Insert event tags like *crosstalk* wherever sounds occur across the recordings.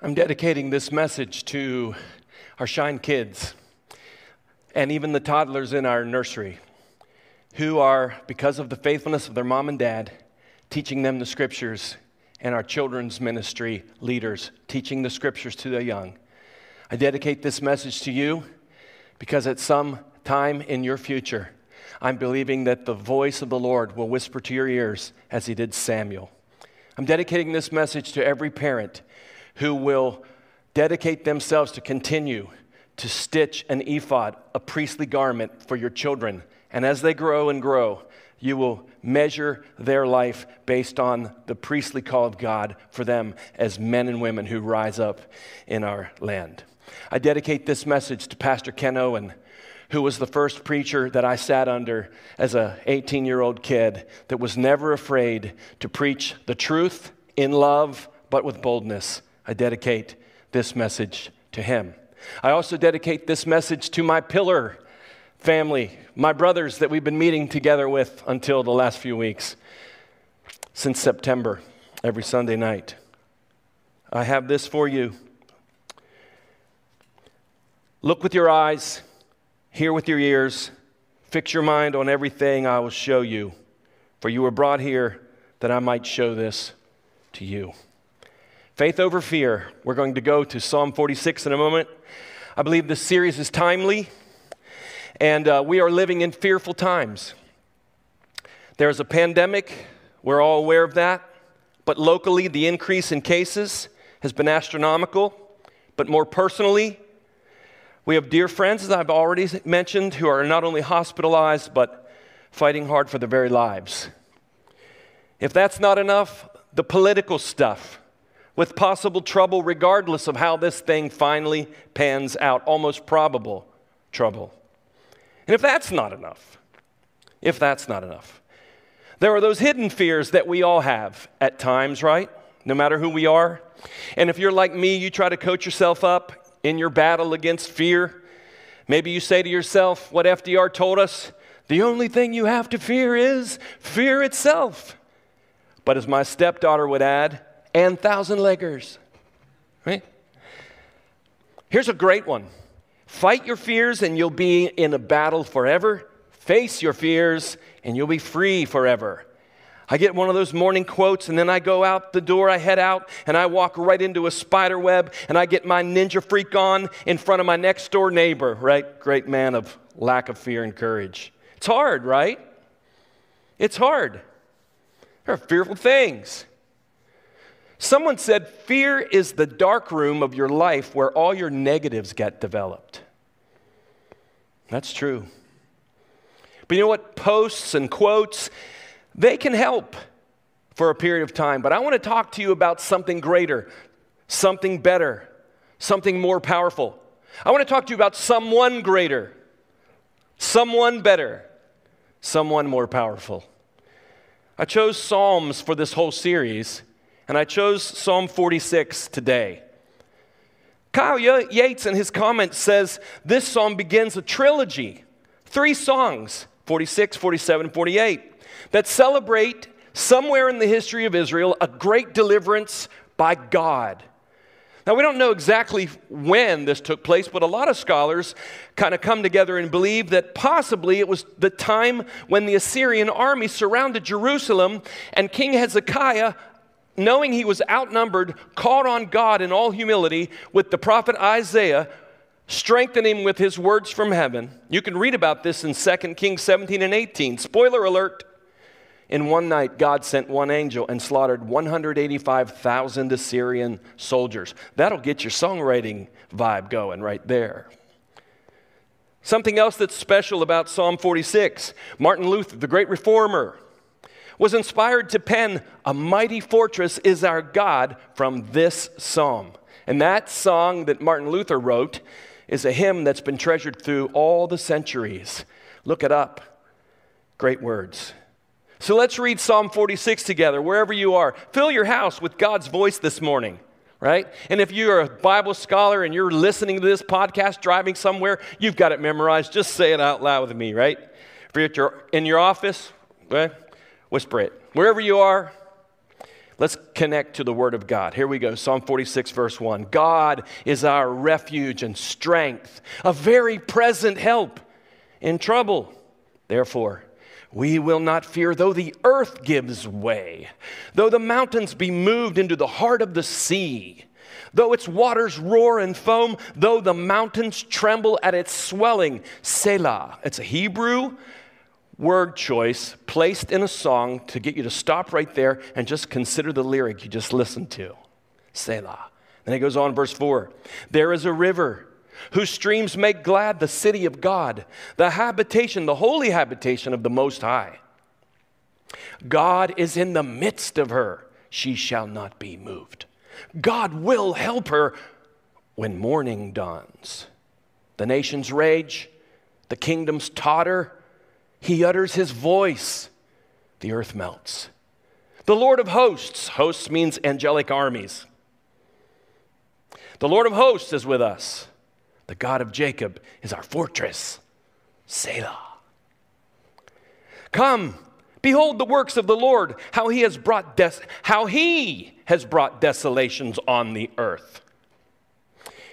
I'm dedicating this message to our Shine kids and even the toddlers in our nursery who are, because of the faithfulness of their mom and dad, teaching them the scriptures, and our children's ministry leaders teaching the scriptures to the young. I dedicate this message to you because at some time in your future, I'm believing that the voice of the Lord will whisper to your ears as he did Samuel. I'm dedicating this message to every parent who will dedicate themselves to continue to stitch an ephod, a priestly garment for your children. And as they grow and grow, you will measure their life based on the priestly call of God for them as men and women who rise up in our land. I dedicate this message to Pastor Ken Owen, who was the first preacher that I sat under as a 18-year-old kid that was never afraid to preach the truth in love but with boldness. I dedicate this message to him. I also dedicate this message to my pillar family, my brothers that we've been meeting together with until the last few weeks, since September, every Sunday night. I have this for you. Look with your eyes, hear with your ears, fix your mind on everything I will show you, for you were brought here that I might show this to you. Faith over fear. We're going to go to Psalm 46 in a moment. I believe this series is timely, and uh, we are living in fearful times. There's a pandemic, we're all aware of that, but locally, the increase in cases has been astronomical. But more personally, we have dear friends, as I've already mentioned, who are not only hospitalized, but fighting hard for their very lives. If that's not enough, the political stuff with possible trouble, regardless of how this thing finally pans out, almost probable trouble. And if that's not enough, if that's not enough, there are those hidden fears that we all have at times, right? No matter who we are. And if you're like me, you try to coach yourself up in your battle against fear. Maybe you say to yourself what FDR told us the only thing you have to fear is fear itself. But as my stepdaughter would add, and thousand leggers. Right? Here's a great one fight your fears and you'll be in a battle forever. Face your fears and you'll be free forever. I get one of those morning quotes, and then I go out the door, I head out, and I walk right into a spider web, and I get my ninja freak on in front of my next door neighbor, right? Great man of lack of fear and courage. It's hard, right? It's hard. There are fearful things. Someone said, Fear is the dark room of your life where all your negatives get developed. That's true. But you know what? Posts and quotes, they can help for a period of time. But I want to talk to you about something greater, something better, something more powerful. I want to talk to you about someone greater, someone better, someone more powerful. I chose Psalms for this whole series and I chose Psalm 46 today. Kyle Yates, in his comments, says this psalm begins a trilogy, three songs 46, 47, 48 that celebrate somewhere in the history of Israel a great deliverance by God. Now, we don't know exactly when this took place, but a lot of scholars kind of come together and believe that possibly it was the time when the Assyrian army surrounded Jerusalem and King Hezekiah knowing he was outnumbered, called on God in all humility with the prophet Isaiah, strengthening him with his words from heaven. You can read about this in 2 Kings 17 and 18. Spoiler alert. In one night, God sent one angel and slaughtered 185,000 Assyrian soldiers. That'll get your songwriting vibe going right there. Something else that's special about Psalm 46 Martin Luther, the great reformer, was inspired to pen, A Mighty Fortress is Our God, from this psalm. And that song that Martin Luther wrote is a hymn that's been treasured through all the centuries. Look it up. Great words. So let's read Psalm 46 together, wherever you are. Fill your house with God's voice this morning, right? And if you're a Bible scholar and you're listening to this podcast driving somewhere, you've got it memorized. Just say it out loud with me, right? If you're in your office, right? Whisper it. Wherever you are, Let's connect to the Word of God. Here we go Psalm 46, verse 1. God is our refuge and strength, a very present help in trouble. Therefore, we will not fear though the earth gives way, though the mountains be moved into the heart of the sea, though its waters roar and foam, though the mountains tremble at its swelling. Selah. It's a Hebrew word choice placed in a song to get you to stop right there and just consider the lyric you just listened to. Selah. Then it goes on, verse 4 There is a river whose streams make glad the city of God, the habitation, the holy habitation of the Most High. God is in the midst of her, she shall not be moved. God will help her when morning dawns. The nations rage, the kingdoms totter, he utters his voice, the earth melts. The Lord of hosts, hosts means angelic armies. The Lord of hosts is with us. The God of Jacob is our fortress. Selah. Come, behold the works of the Lord, how he has brought des- how he has brought desolations on the earth.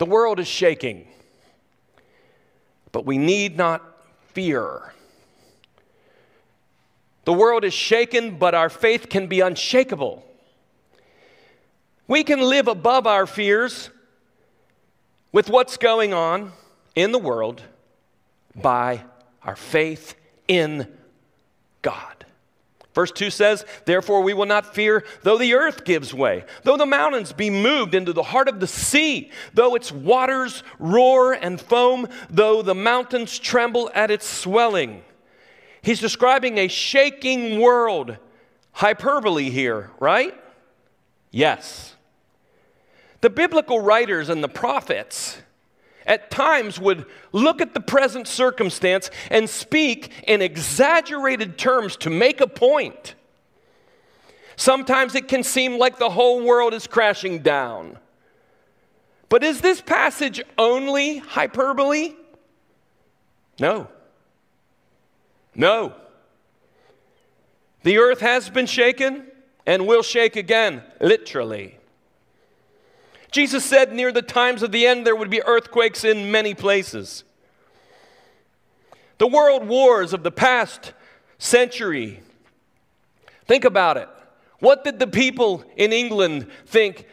The world is shaking, but we need not fear. The world is shaken, but our faith can be unshakable. We can live above our fears with what's going on in the world by our faith in God. Verse 2 says, Therefore we will not fear though the earth gives way, though the mountains be moved into the heart of the sea, though its waters roar and foam, though the mountains tremble at its swelling. He's describing a shaking world. Hyperbole here, right? Yes. The biblical writers and the prophets at times would look at the present circumstance and speak in exaggerated terms to make a point. Sometimes it can seem like the whole world is crashing down. But is this passage only hyperbole? No. No. The earth has been shaken and will shake again, literally. Jesus said near the times of the end there would be earthquakes in many places. The world wars of the past century. Think about it. What did the people in England think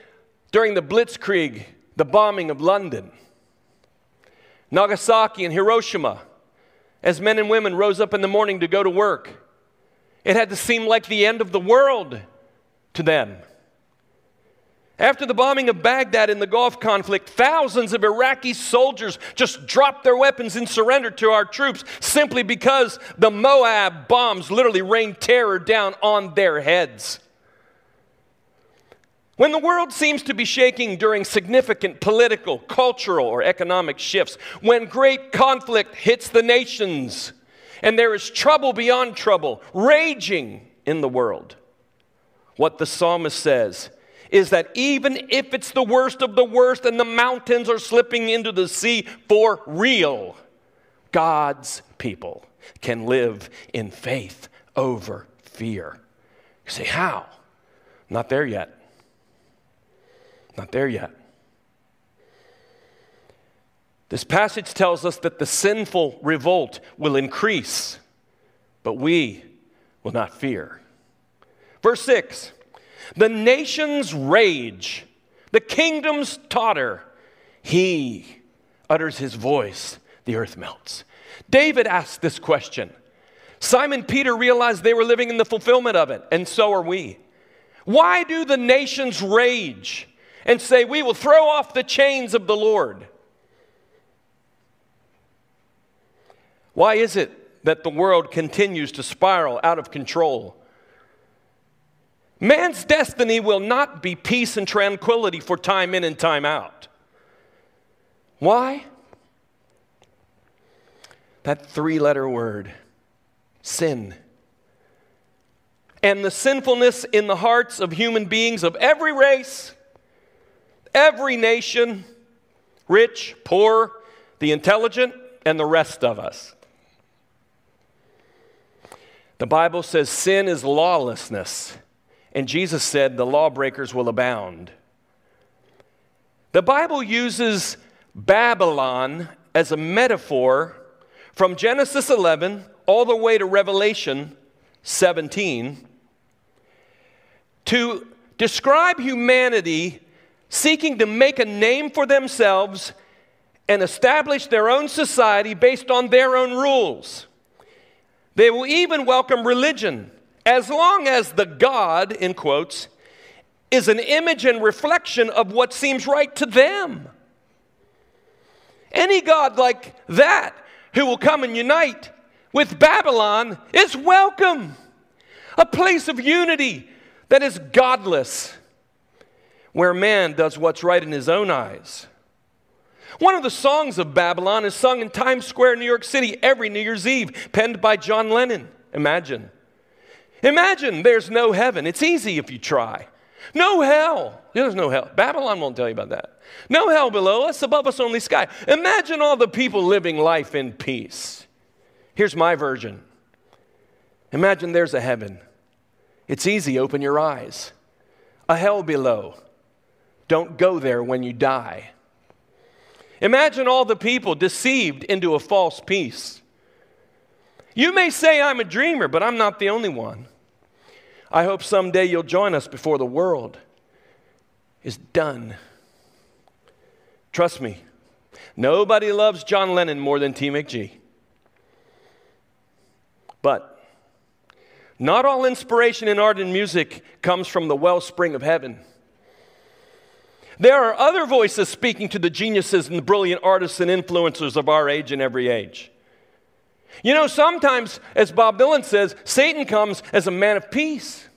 during the Blitzkrieg, the bombing of London? Nagasaki and Hiroshima, as men and women rose up in the morning to go to work, it had to seem like the end of the world to them. After the bombing of Baghdad in the Gulf conflict, thousands of Iraqi soldiers just dropped their weapons and surrendered to our troops simply because the MOAB bombs literally rained terror down on their heads. When the world seems to be shaking during significant political, cultural, or economic shifts, when great conflict hits the nations, and there is trouble beyond trouble raging in the world, what the psalmist says is that even if it's the worst of the worst and the mountains are slipping into the sea for real, God's people can live in faith over fear. You say, How? Not there yet. Not there yet. This passage tells us that the sinful revolt will increase, but we will not fear. Verse 6 the nations rage, the kingdoms totter. He utters his voice, the earth melts. David asked this question. Simon Peter realized they were living in the fulfillment of it, and so are we. Why do the nations rage and say, We will throw off the chains of the Lord? Why is it that the world continues to spiral out of control? Man's destiny will not be peace and tranquility for time in and time out. Why? That three letter word sin. And the sinfulness in the hearts of human beings of every race, every nation, rich, poor, the intelligent, and the rest of us. The Bible says sin is lawlessness, and Jesus said the lawbreakers will abound. The Bible uses Babylon as a metaphor from Genesis 11 all the way to Revelation 17 to describe humanity seeking to make a name for themselves and establish their own society based on their own rules. They will even welcome religion as long as the God, in quotes, is an image and reflection of what seems right to them. Any God like that who will come and unite with Babylon is welcome. A place of unity that is godless, where man does what's right in his own eyes. One of the songs of Babylon is sung in Times Square, New York City, every New Year's Eve, penned by John Lennon. Imagine. Imagine there's no heaven. It's easy if you try. No hell. There's no hell. Babylon won't tell you about that. No hell below us, above us only sky. Imagine all the people living life in peace. Here's my version. Imagine there's a heaven. It's easy, open your eyes. A hell below. Don't go there when you die. Imagine all the people deceived into a false peace. You may say I'm a dreamer, but I'm not the only one. I hope someday you'll join us before the world is done. Trust me, nobody loves John Lennon more than T. McGee. But not all inspiration in art and music comes from the wellspring of heaven. There are other voices speaking to the geniuses and the brilliant artists and influencers of our age and every age. You know, sometimes, as Bob Dylan says, Satan comes as a man of peace.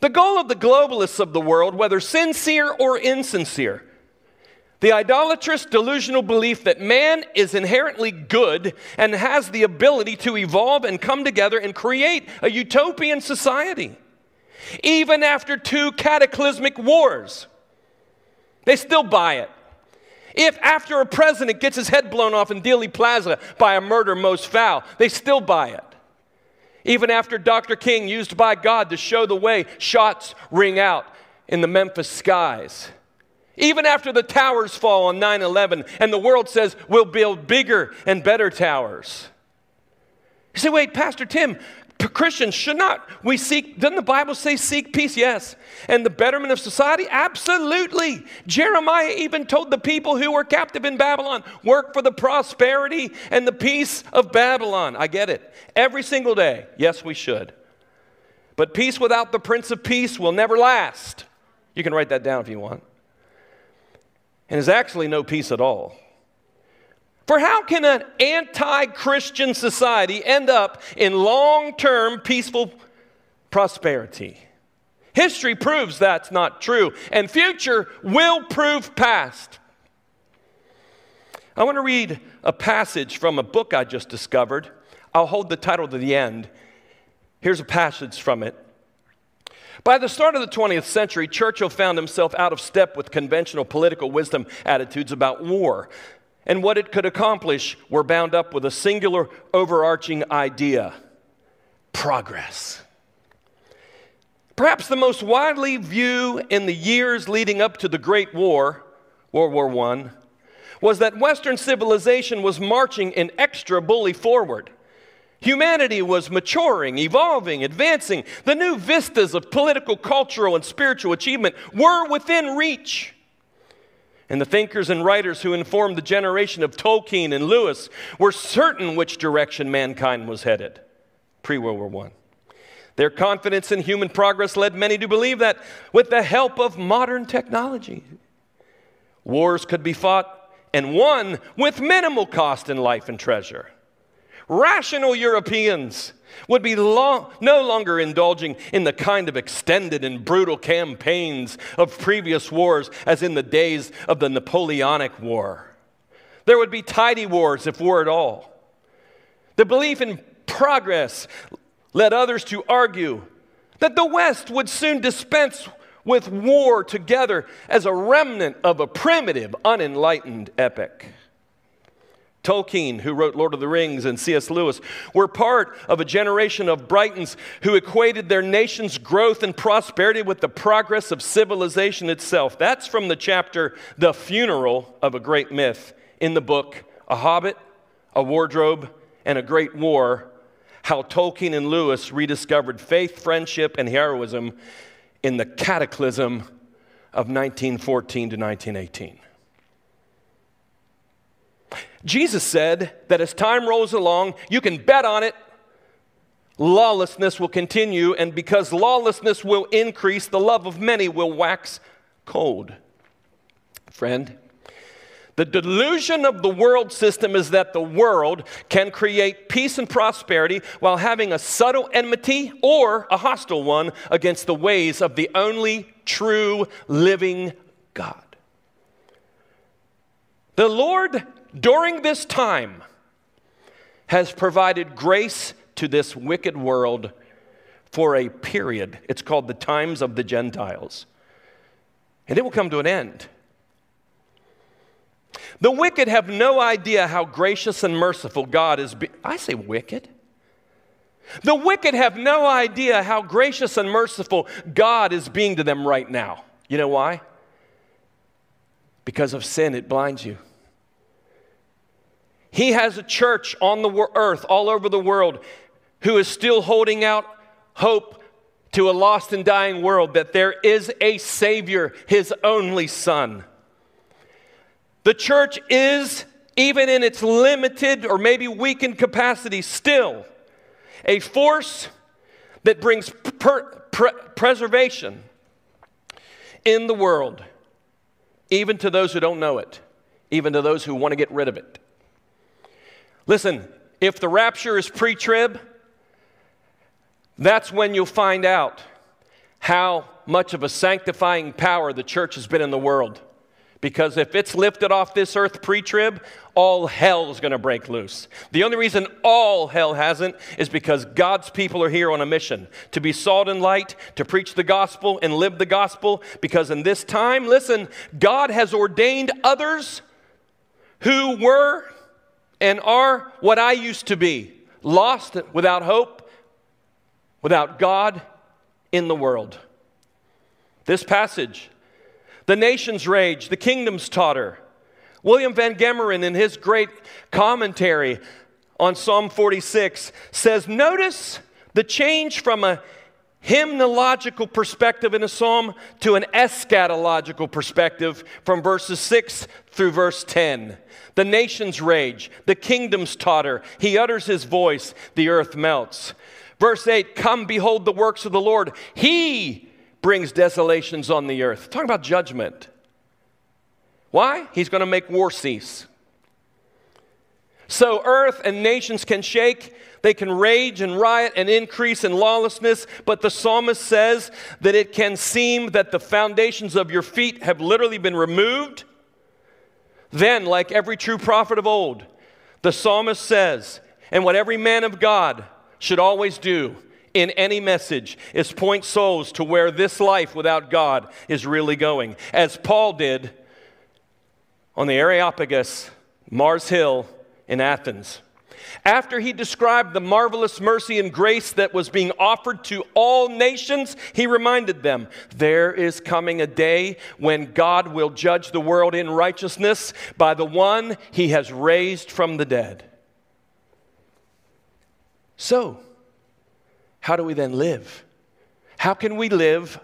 The goal of the globalists of the world, whether sincere or insincere, the idolatrous delusional belief that man is inherently good and has the ability to evolve and come together and create a utopian society even after two cataclysmic wars. They still buy it. If after a president gets his head blown off in Dealey Plaza by a murder most foul, they still buy it. Even after Dr. King, used by God to show the way, shots ring out in the Memphis skies. Even after the towers fall on 9 11 and the world says we'll build bigger and better towers. You say, wait, Pastor Tim, Christians should not we seek doesn't the Bible say seek peace? Yes. And the betterment of society? Absolutely. Jeremiah even told the people who were captive in Babylon, work for the prosperity and the peace of Babylon. I get it. Every single day. Yes, we should. But peace without the Prince of Peace will never last. You can write that down if you want. And there's actually no peace at all. For how can an anti Christian society end up in long term peaceful prosperity? History proves that's not true, and future will prove past. I want to read a passage from a book I just discovered. I'll hold the title to the end. Here's a passage from it. By the start of the 20th century, Churchill found himself out of step with conventional political wisdom attitudes about war and what it could accomplish were bound up with a singular overarching idea progress. Perhaps the most widely viewed in the years leading up to the Great War, World War I, was that Western civilization was marching in extra bully forward. Humanity was maturing, evolving, advancing. The new vistas of political, cultural, and spiritual achievement were within reach. And the thinkers and writers who informed the generation of Tolkien and Lewis were certain which direction mankind was headed pre World War I. Their confidence in human progress led many to believe that with the help of modern technology, wars could be fought and won with minimal cost in life and treasure. Rational Europeans would be long, no longer indulging in the kind of extended and brutal campaigns of previous wars, as in the days of the Napoleonic War. There would be tidy wars, if war at all. The belief in progress led others to argue that the West would soon dispense with war together as a remnant of a primitive, unenlightened epic. Tolkien, who wrote Lord of the Rings, and C.S. Lewis were part of a generation of Britons who equated their nation's growth and prosperity with the progress of civilization itself. That's from the chapter The Funeral of a Great Myth in the book A Hobbit, a Wardrobe, and a Great War How Tolkien and Lewis Rediscovered Faith, Friendship, and Heroism in the Cataclysm of 1914 to 1918. Jesus said that as time rolls along, you can bet on it, lawlessness will continue, and because lawlessness will increase, the love of many will wax cold. Friend, the delusion of the world system is that the world can create peace and prosperity while having a subtle enmity or a hostile one against the ways of the only true living God. The Lord during this time has provided grace to this wicked world for a period. It's called the times of the Gentiles. And it will come to an end. The wicked have no idea how gracious and merciful God is. Be- I say wicked. The wicked have no idea how gracious and merciful God is being to them right now. You know why? Because of sin, it blinds you. He has a church on the earth, all over the world, who is still holding out hope to a lost and dying world that there is a Savior, His only Son. The church is, even in its limited or maybe weakened capacity, still a force that brings per, pre, preservation in the world, even to those who don't know it, even to those who want to get rid of it. Listen, if the rapture is pre trib, that's when you'll find out how much of a sanctifying power the church has been in the world. Because if it's lifted off this earth pre trib, all hell is going to break loose. The only reason all hell hasn't is because God's people are here on a mission to be salt and light, to preach the gospel and live the gospel. Because in this time, listen, God has ordained others who were and are what I used to be lost without hope, without God in the world. This passage, the nations rage, the kingdoms totter. William VanGemeren, in his great commentary on Psalm 46, says, Notice the change from a hymnological perspective in a psalm to an eschatological perspective from verses 6 through verse 10. The nations rage, the kingdoms totter. He utters his voice, the earth melts. Verse 8 Come, behold the works of the Lord. He brings desolations on the earth. Talking about judgment. Why? He's going to make war cease. So earth and nations can shake, they can rage and riot and increase in lawlessness, but the psalmist says that it can seem that the foundations of your feet have literally been removed then, like every true prophet of old, the psalmist says, and what every man of God should always do in any message is point souls to where this life without God is really going. As Paul did on the Areopagus, Mars Hill in Athens. After he described the marvelous mercy and grace that was being offered to all nations, he reminded them there is coming a day when God will judge the world in righteousness by the one he has raised from the dead. So, how do we then live? How can we live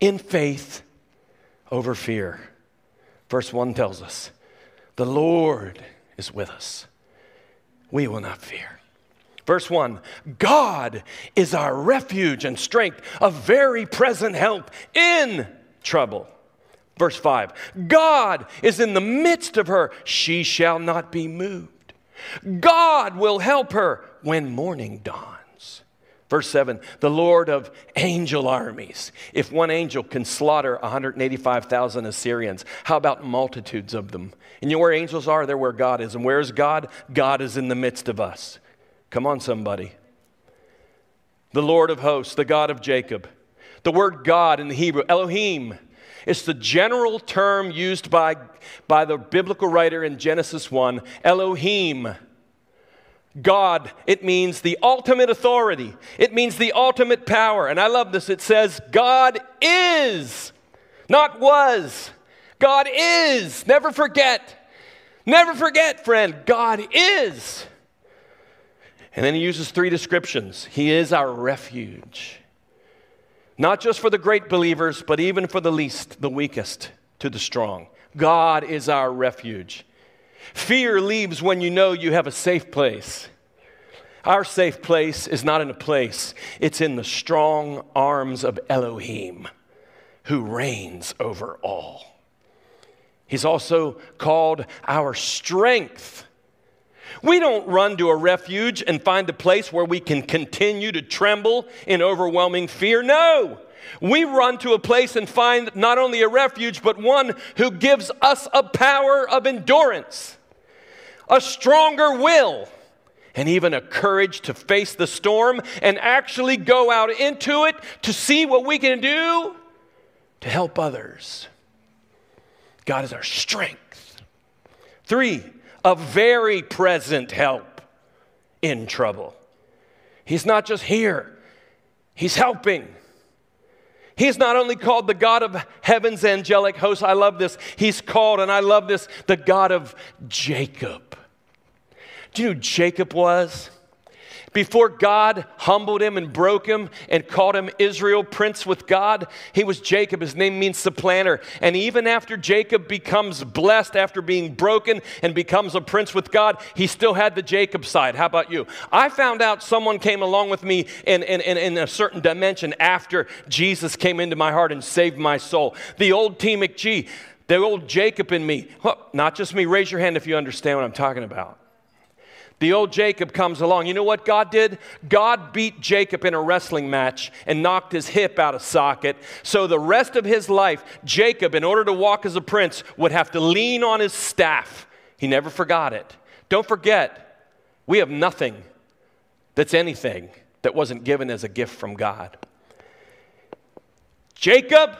in faith over fear? Verse 1 tells us the Lord is with us we will not fear. Verse 1 God is our refuge and strength, a very present help in trouble. Verse 5 God is in the midst of her, she shall not be moved. God will help her when morning dawns. Verse 7 the Lord of angel armies. If one angel can slaughter 185,000 Assyrians, how about multitudes of them? And you know where angels are? They're where God is. And where is God? God is in the midst of us. Come on, somebody. The Lord of hosts, the God of Jacob. The word God in the Hebrew, Elohim, it's the general term used by, by the biblical writer in Genesis 1, Elohim. God, it means the ultimate authority. It means the ultimate power. And I love this. It says, God is, not was. God is. Never forget. Never forget, friend. God is. And then he uses three descriptions He is our refuge. Not just for the great believers, but even for the least, the weakest, to the strong. God is our refuge. Fear leaves when you know you have a safe place. Our safe place is not in a place, it's in the strong arms of Elohim, who reigns over all. He's also called our strength. We don't run to a refuge and find a place where we can continue to tremble in overwhelming fear. No. We run to a place and find not only a refuge, but one who gives us a power of endurance, a stronger will, and even a courage to face the storm and actually go out into it to see what we can do to help others. God is our strength. Three, a very present help in trouble. He's not just here, He's helping. He's not only called the God of heaven's angelic hosts, I love this. He's called, and I love this, the God of Jacob. Do you know who Jacob was? Before God humbled him and broke him and called him Israel, prince with God, he was Jacob. His name means supplanter. And even after Jacob becomes blessed after being broken and becomes a prince with God, he still had the Jacob side. How about you? I found out someone came along with me in, in, in, in a certain dimension after Jesus came into my heart and saved my soul. The old T. McGee, the old Jacob in me. Not just me. Raise your hand if you understand what I'm talking about. The old Jacob comes along. You know what God did? God beat Jacob in a wrestling match and knocked his hip out of socket. So the rest of his life, Jacob, in order to walk as a prince, would have to lean on his staff. He never forgot it. Don't forget, we have nothing that's anything that wasn't given as a gift from God. Jacob,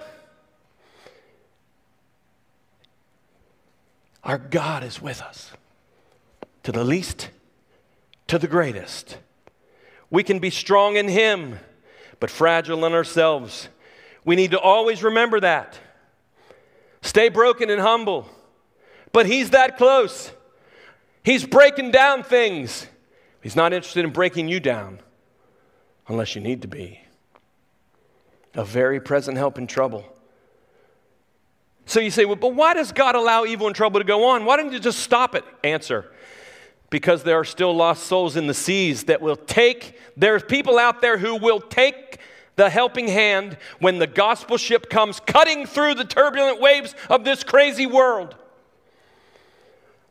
our God is with us to the least to the greatest. We can be strong in Him, but fragile in ourselves. We need to always remember that. Stay broken and humble, but He's that close. He's breaking down things. He's not interested in breaking you down unless you need to be. A very present help in trouble. So you say, well, but why does God allow evil and trouble to go on? Why don't you just stop it? Answer because there are still lost souls in the seas that will take, there's people out there who will take the helping hand when the gospel ship comes cutting through the turbulent waves of this crazy world.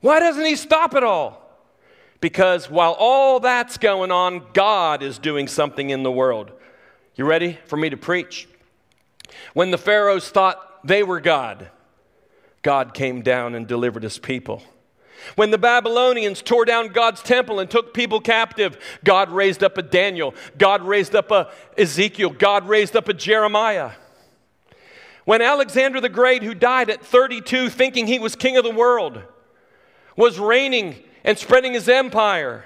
Why doesn't he stop it all? Because while all that's going on, God is doing something in the world. You ready for me to preach? When the Pharaohs thought they were God, God came down and delivered his people. When the Babylonians tore down God's temple and took people captive, God raised up a Daniel, God raised up a Ezekiel, God raised up a Jeremiah. When Alexander the Great, who died at 32 thinking he was king of the world, was reigning and spreading his empire,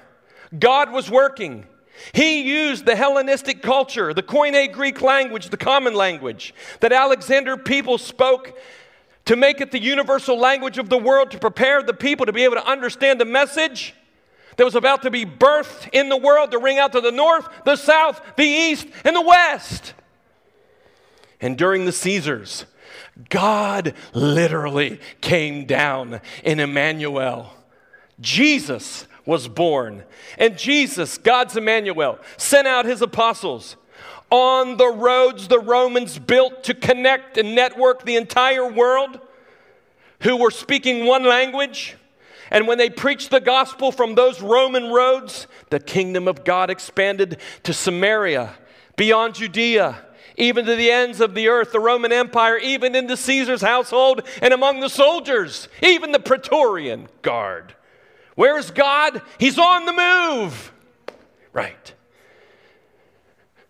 God was working. He used the Hellenistic culture, the Koine Greek language, the common language that Alexander people spoke to make it the universal language of the world, to prepare the people to be able to understand the message that was about to be birthed in the world to ring out to the north, the south, the east, and the west. And during the Caesars, God literally came down in Emmanuel. Jesus was born. And Jesus, God's Emmanuel, sent out his apostles on the roads the Romans built to connect and network the entire world, who were speaking one language. And when they preached the gospel from those Roman roads, the kingdom of God expanded to Samaria, beyond Judea, even to the ends of the earth, the Roman Empire, even into Caesar's household and among the soldiers, even the Praetorian Guard. Where is God? He's on the move. Right.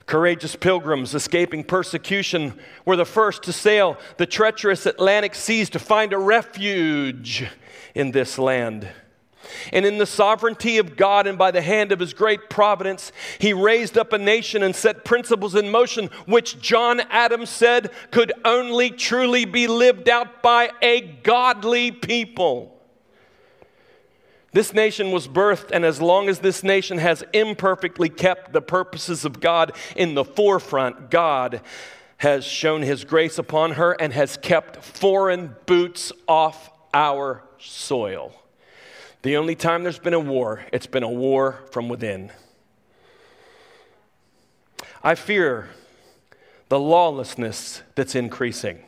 Courageous pilgrims escaping persecution were the first to sail the treacherous Atlantic seas to find a refuge in this land. And in the sovereignty of God and by the hand of his great providence, he raised up a nation and set principles in motion which John Adams said could only truly be lived out by a godly people. This nation was birthed, and as long as this nation has imperfectly kept the purposes of God in the forefront, God has shown his grace upon her and has kept foreign boots off our soil. The only time there's been a war, it's been a war from within. I fear the lawlessness that's increasing.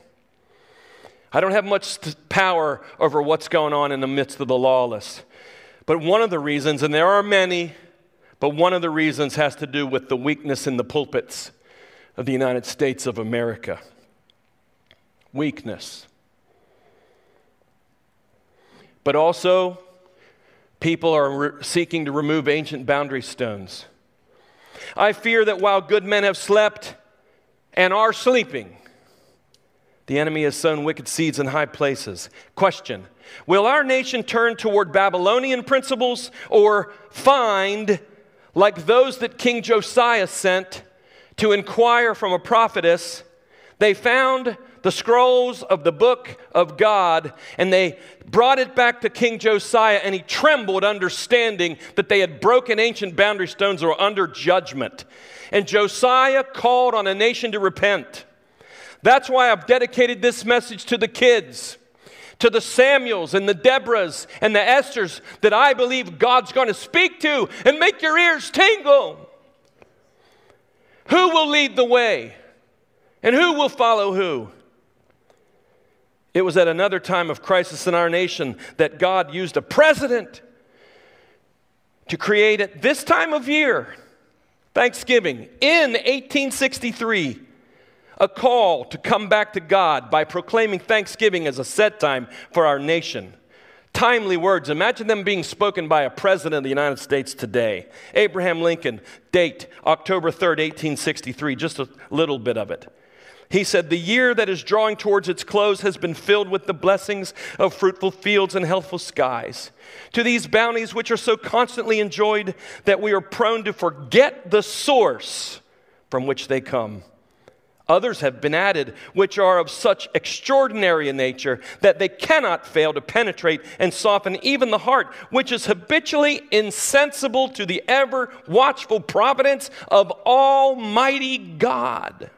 I don't have much power over what's going on in the midst of the lawless. But one of the reasons, and there are many, but one of the reasons has to do with the weakness in the pulpits of the United States of America. Weakness. But also, people are re- seeking to remove ancient boundary stones. I fear that while good men have slept and are sleeping, the enemy has sown wicked seeds in high places. Question Will our nation turn toward Babylonian principles or find, like those that King Josiah sent to inquire from a prophetess, they found the scrolls of the book of God and they brought it back to King Josiah and he trembled, understanding that they had broken ancient boundary stones or under judgment. And Josiah called on a nation to repent. That's why I've dedicated this message to the kids to the Samuels and the Deborahs and the Esthers that I believe God's going to speak to and make your ears tingle. Who will lead the way? And who will follow who? It was at another time of crisis in our nation that God used a president to create at this time of year, Thanksgiving, in 1863 a call to come back to God by proclaiming Thanksgiving as a set time for our nation. Timely words. Imagine them being spoken by a president of the United States today. Abraham Lincoln, date October 3rd, 1863, just a little bit of it. He said, The year that is drawing towards its close has been filled with the blessings of fruitful fields and healthful skies. To these bounties, which are so constantly enjoyed that we are prone to forget the source from which they come. Others have been added, which are of such extraordinary a nature that they cannot fail to penetrate and soften even the heart, which is habitually insensible to the ever watchful providence of Almighty God.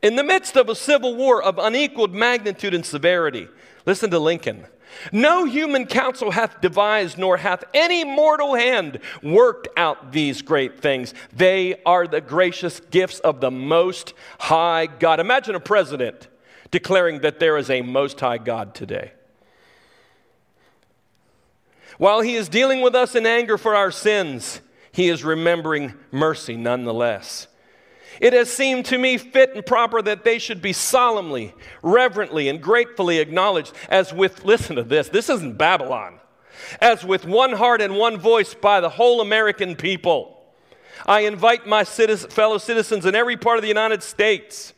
In the midst of a civil war of unequaled magnitude and severity, listen to Lincoln. No human counsel hath devised, nor hath any mortal hand worked out these great things. They are the gracious gifts of the Most High God. Imagine a president declaring that there is a Most High God today. While he is dealing with us in anger for our sins, he is remembering mercy nonetheless. It has seemed to me fit and proper that they should be solemnly, reverently, and gratefully acknowledged as with, listen to this, this isn't Babylon, as with one heart and one voice by the whole American people. I invite my citizen, fellow citizens in every part of the United States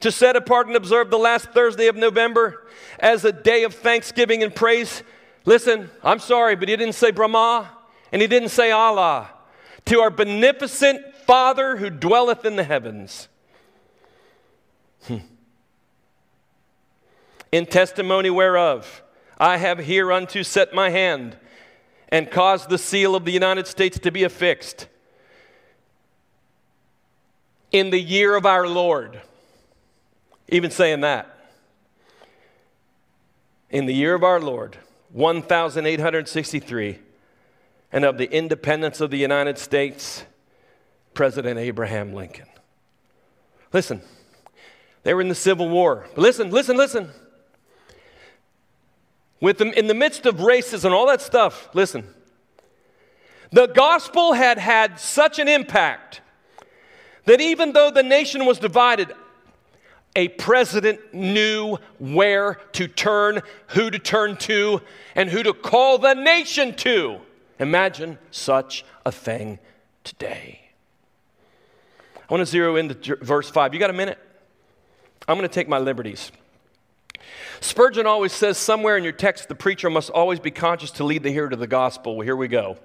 to set apart and observe the last Thursday of November as a day of thanksgiving and praise. Listen, I'm sorry, but he didn't say Brahma and he didn't say Allah. To our beneficent Father who dwelleth in the heavens. Hmm. In testimony whereof I have hereunto set my hand and caused the seal of the United States to be affixed in the year of our Lord. Even saying that. In the year of our Lord, 1863, and of the independence of the United States President Abraham Lincoln. Listen, they were in the Civil War. But listen, listen, listen. with them in the midst of racism and all that stuff, listen, the gospel had had such an impact that even though the nation was divided, a president knew where to turn, who to turn to, and who to call the nation to. Imagine such a thing today. I want to zero into verse 5. You got a minute? I'm going to take my liberties. Spurgeon always says somewhere in your text, the preacher must always be conscious to lead the hearer to the gospel. Well, here we go.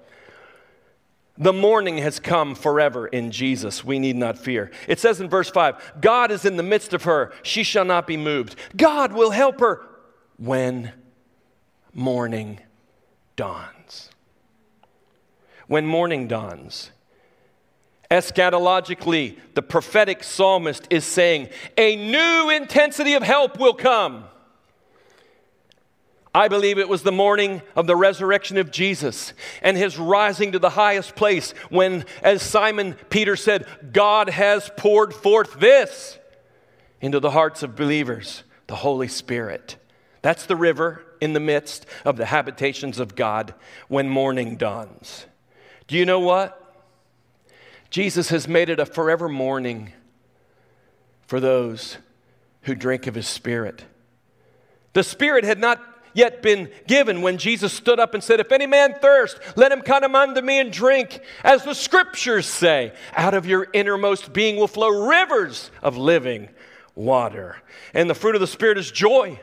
The morning has come forever in Jesus. We need not fear. It says in verse 5 God is in the midst of her. She shall not be moved. God will help her when morning dawns. When morning dawns. Eschatologically, the prophetic psalmist is saying, A new intensity of help will come. I believe it was the morning of the resurrection of Jesus and his rising to the highest place when, as Simon Peter said, God has poured forth this into the hearts of believers, the Holy Spirit. That's the river in the midst of the habitations of God when morning dawns. Do you know what? Jesus has made it a forever morning for those who drink of his Spirit. The Spirit had not yet been given when Jesus stood up and said, If any man thirst, let him come unto me and drink. As the scriptures say, out of your innermost being will flow rivers of living water. And the fruit of the Spirit is joy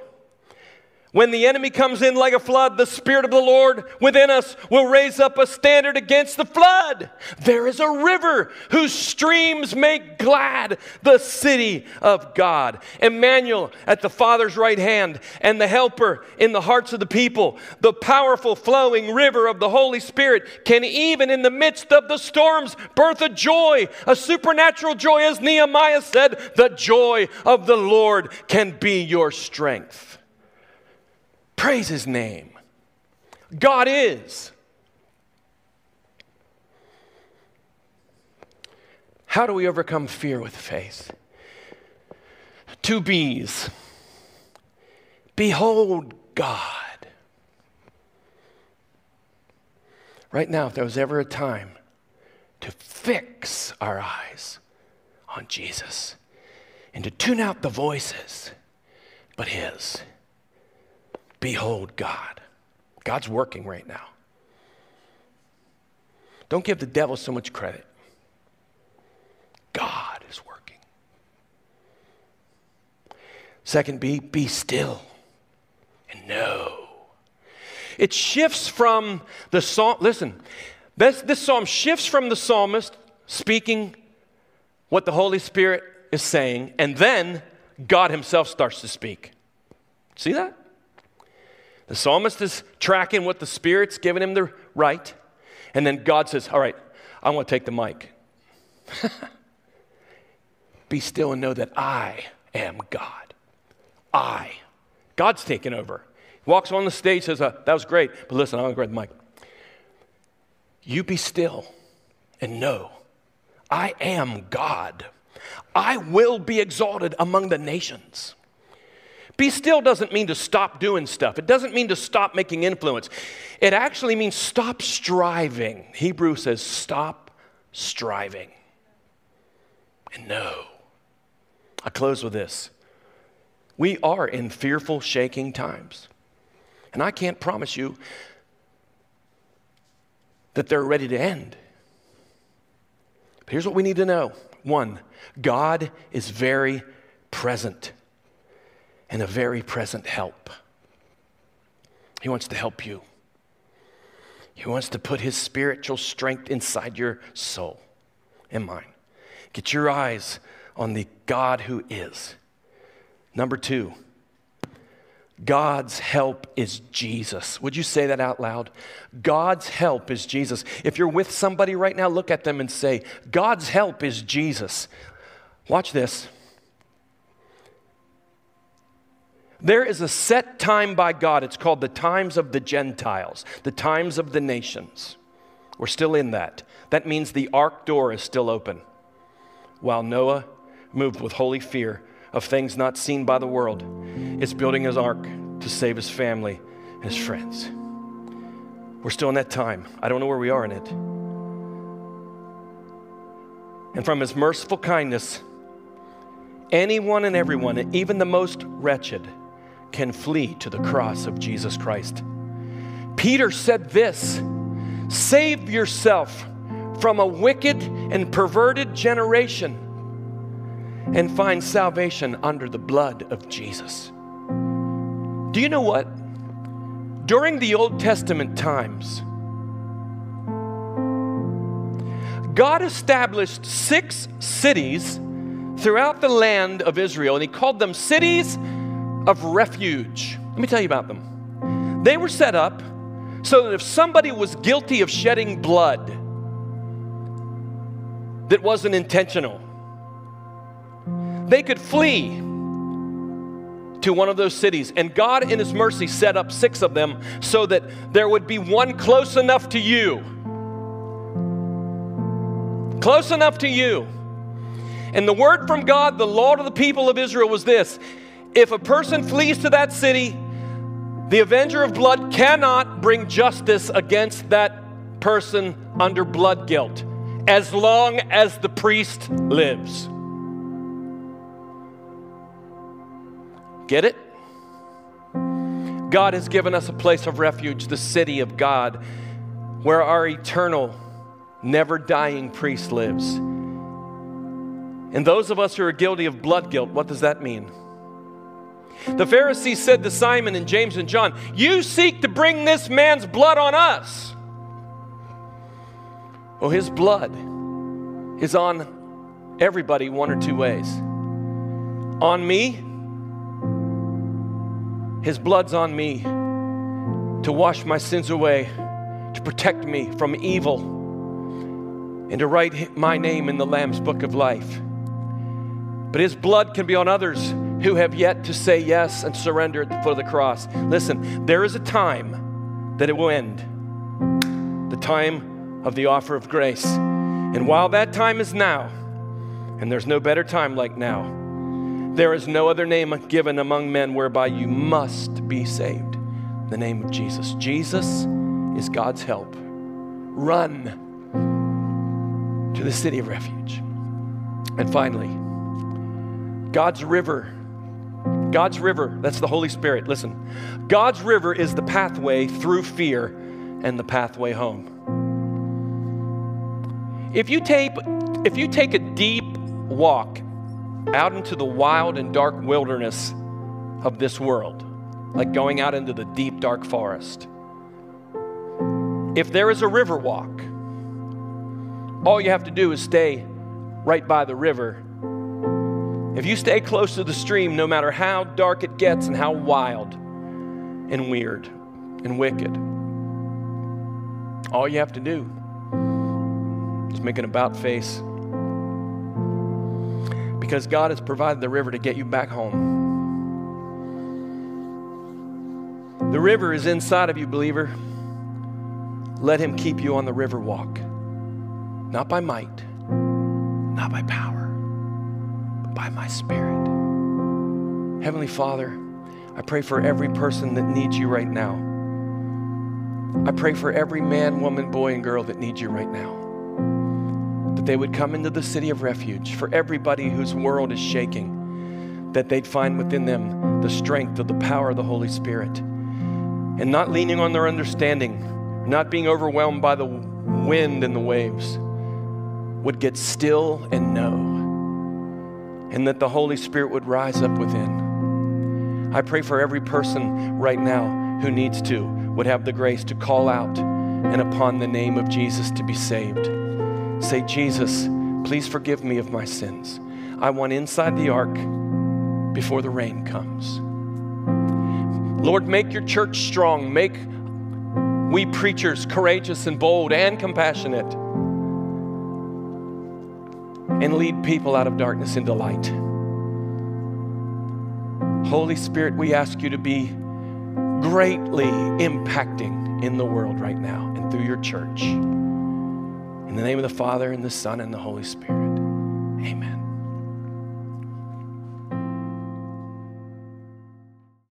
when the enemy comes in like a flood, the Spirit of the Lord within us will raise up a standard against the flood. There is a river whose streams make glad the city of God. Emmanuel at the Father's right hand and the helper in the hearts of the people. The powerful flowing river of the Holy Spirit can even in the midst of the storms birth a joy, a supernatural joy. As Nehemiah said, the joy of the Lord can be your strength. Praise his name. God is. How do we overcome fear with faith? Two B's. Behold God. Right now, if there was ever a time to fix our eyes on Jesus and to tune out the voices but His Behold God. God's working right now. Don't give the devil so much credit. God is working. Second, be be still and know. It shifts from the psalm. Listen, this, this psalm shifts from the psalmist speaking what the Holy Spirit is saying, and then God Himself starts to speak. See that? The psalmist is tracking what the Spirit's giving him the right. And then God says, All right, I want to take the mic. *laughs* Be still and know that I am God. I. God's taking over. He walks on the stage, says, uh, That was great, but listen, I'm going to grab the mic. You be still and know I am God. I will be exalted among the nations. Be still doesn't mean to stop doing stuff. It doesn't mean to stop making influence. It actually means stop striving. Hebrew says stop striving. And know. I close with this. We are in fearful, shaking times. And I can't promise you that they're ready to end. But here's what we need to know one, God is very present and a very present help. He wants to help you. He wants to put his spiritual strength inside your soul and mine. Get your eyes on the God who is. Number two, God's help is Jesus. Would you say that out loud? God's help is Jesus. If you're with somebody right now, look at them and say, God's help is Jesus. Watch this. There is a set time by God. It's called the times of the Gentiles, the times of the nations. We're still in that. That means the ark door is still open. While Noah moved with holy fear of things not seen by the world, is building his ark to save his family and his friends. We're still in that time. I don't know where we are in it. And from his merciful kindness, anyone and everyone, even the most wretched, can flee to the cross of Jesus Christ. Peter said this Save yourself from a wicked and perverted generation and find salvation under the blood of Jesus. Do you know what? During the Old Testament times, God established six cities throughout the land of Israel, and He called them cities of refuge. Let me tell you about them. They were set up so that if somebody was guilty of shedding blood that wasn't intentional, they could flee to one of those cities. And God, in His mercy, set up six of them so that there would be one close enough to you. Close enough to you. And the word from God, the law to the people of Israel was this if a person flees to that city, the avenger of blood cannot bring justice against that person under blood guilt as long as the priest lives. Get it? God has given us a place of refuge, the city of God, where our eternal, never dying priest lives. And those of us who are guilty of blood guilt, what does that mean? The Pharisees said to Simon and James and John, You seek to bring this man's blood on us. Well, his blood is on everybody one or two ways. On me, his blood's on me to wash my sins away, to protect me from evil, and to write my name in the Lamb's book of life. But His blood can be on others who have yet to say yes and surrender at the foot of the cross. Listen, there is a time that it will end the time of the offer of grace. And while that time is now, and there's no better time like now, there is no other name given among men whereby you must be saved. The name of Jesus. Jesus is God's help. Run to the city of refuge. And finally, God's river. God's river, that's the Holy Spirit. Listen, God's river is the pathway through fear and the pathway home. If you take, if you take a deep walk out into the wild and dark wilderness of this world, like going out into the deep, dark forest. If there is a river walk, all you have to do is stay right by the river. If you stay close to the stream, no matter how dark it gets and how wild and weird and wicked, all you have to do is make an about face because God has provided the river to get you back home. The river is inside of you, believer. Let Him keep you on the river walk. Not by might, not by power, by my spirit. Heavenly Father, I pray for every person that needs you right now. I pray for every man, woman, boy, and girl that needs you right now that they would come into the city of refuge for everybody whose world is shaking, that they'd find within them the strength of the power of the Holy Spirit. And not leaning on their understanding, not being overwhelmed by the wind and the waves, would get still and know. And that the Holy Spirit would rise up within. I pray for every person right now who needs to, would have the grace to call out and upon the name of Jesus to be saved. Say, Jesus, please forgive me of my sins. I want inside the ark before the rain comes. Lord, make your church strong. Make we preachers courageous and bold and compassionate. And lead people out of darkness into light. Holy Spirit, we ask you to be greatly impacting in the world right now and through your church. In the name of the Father, and the Son, and the Holy Spirit. Amen.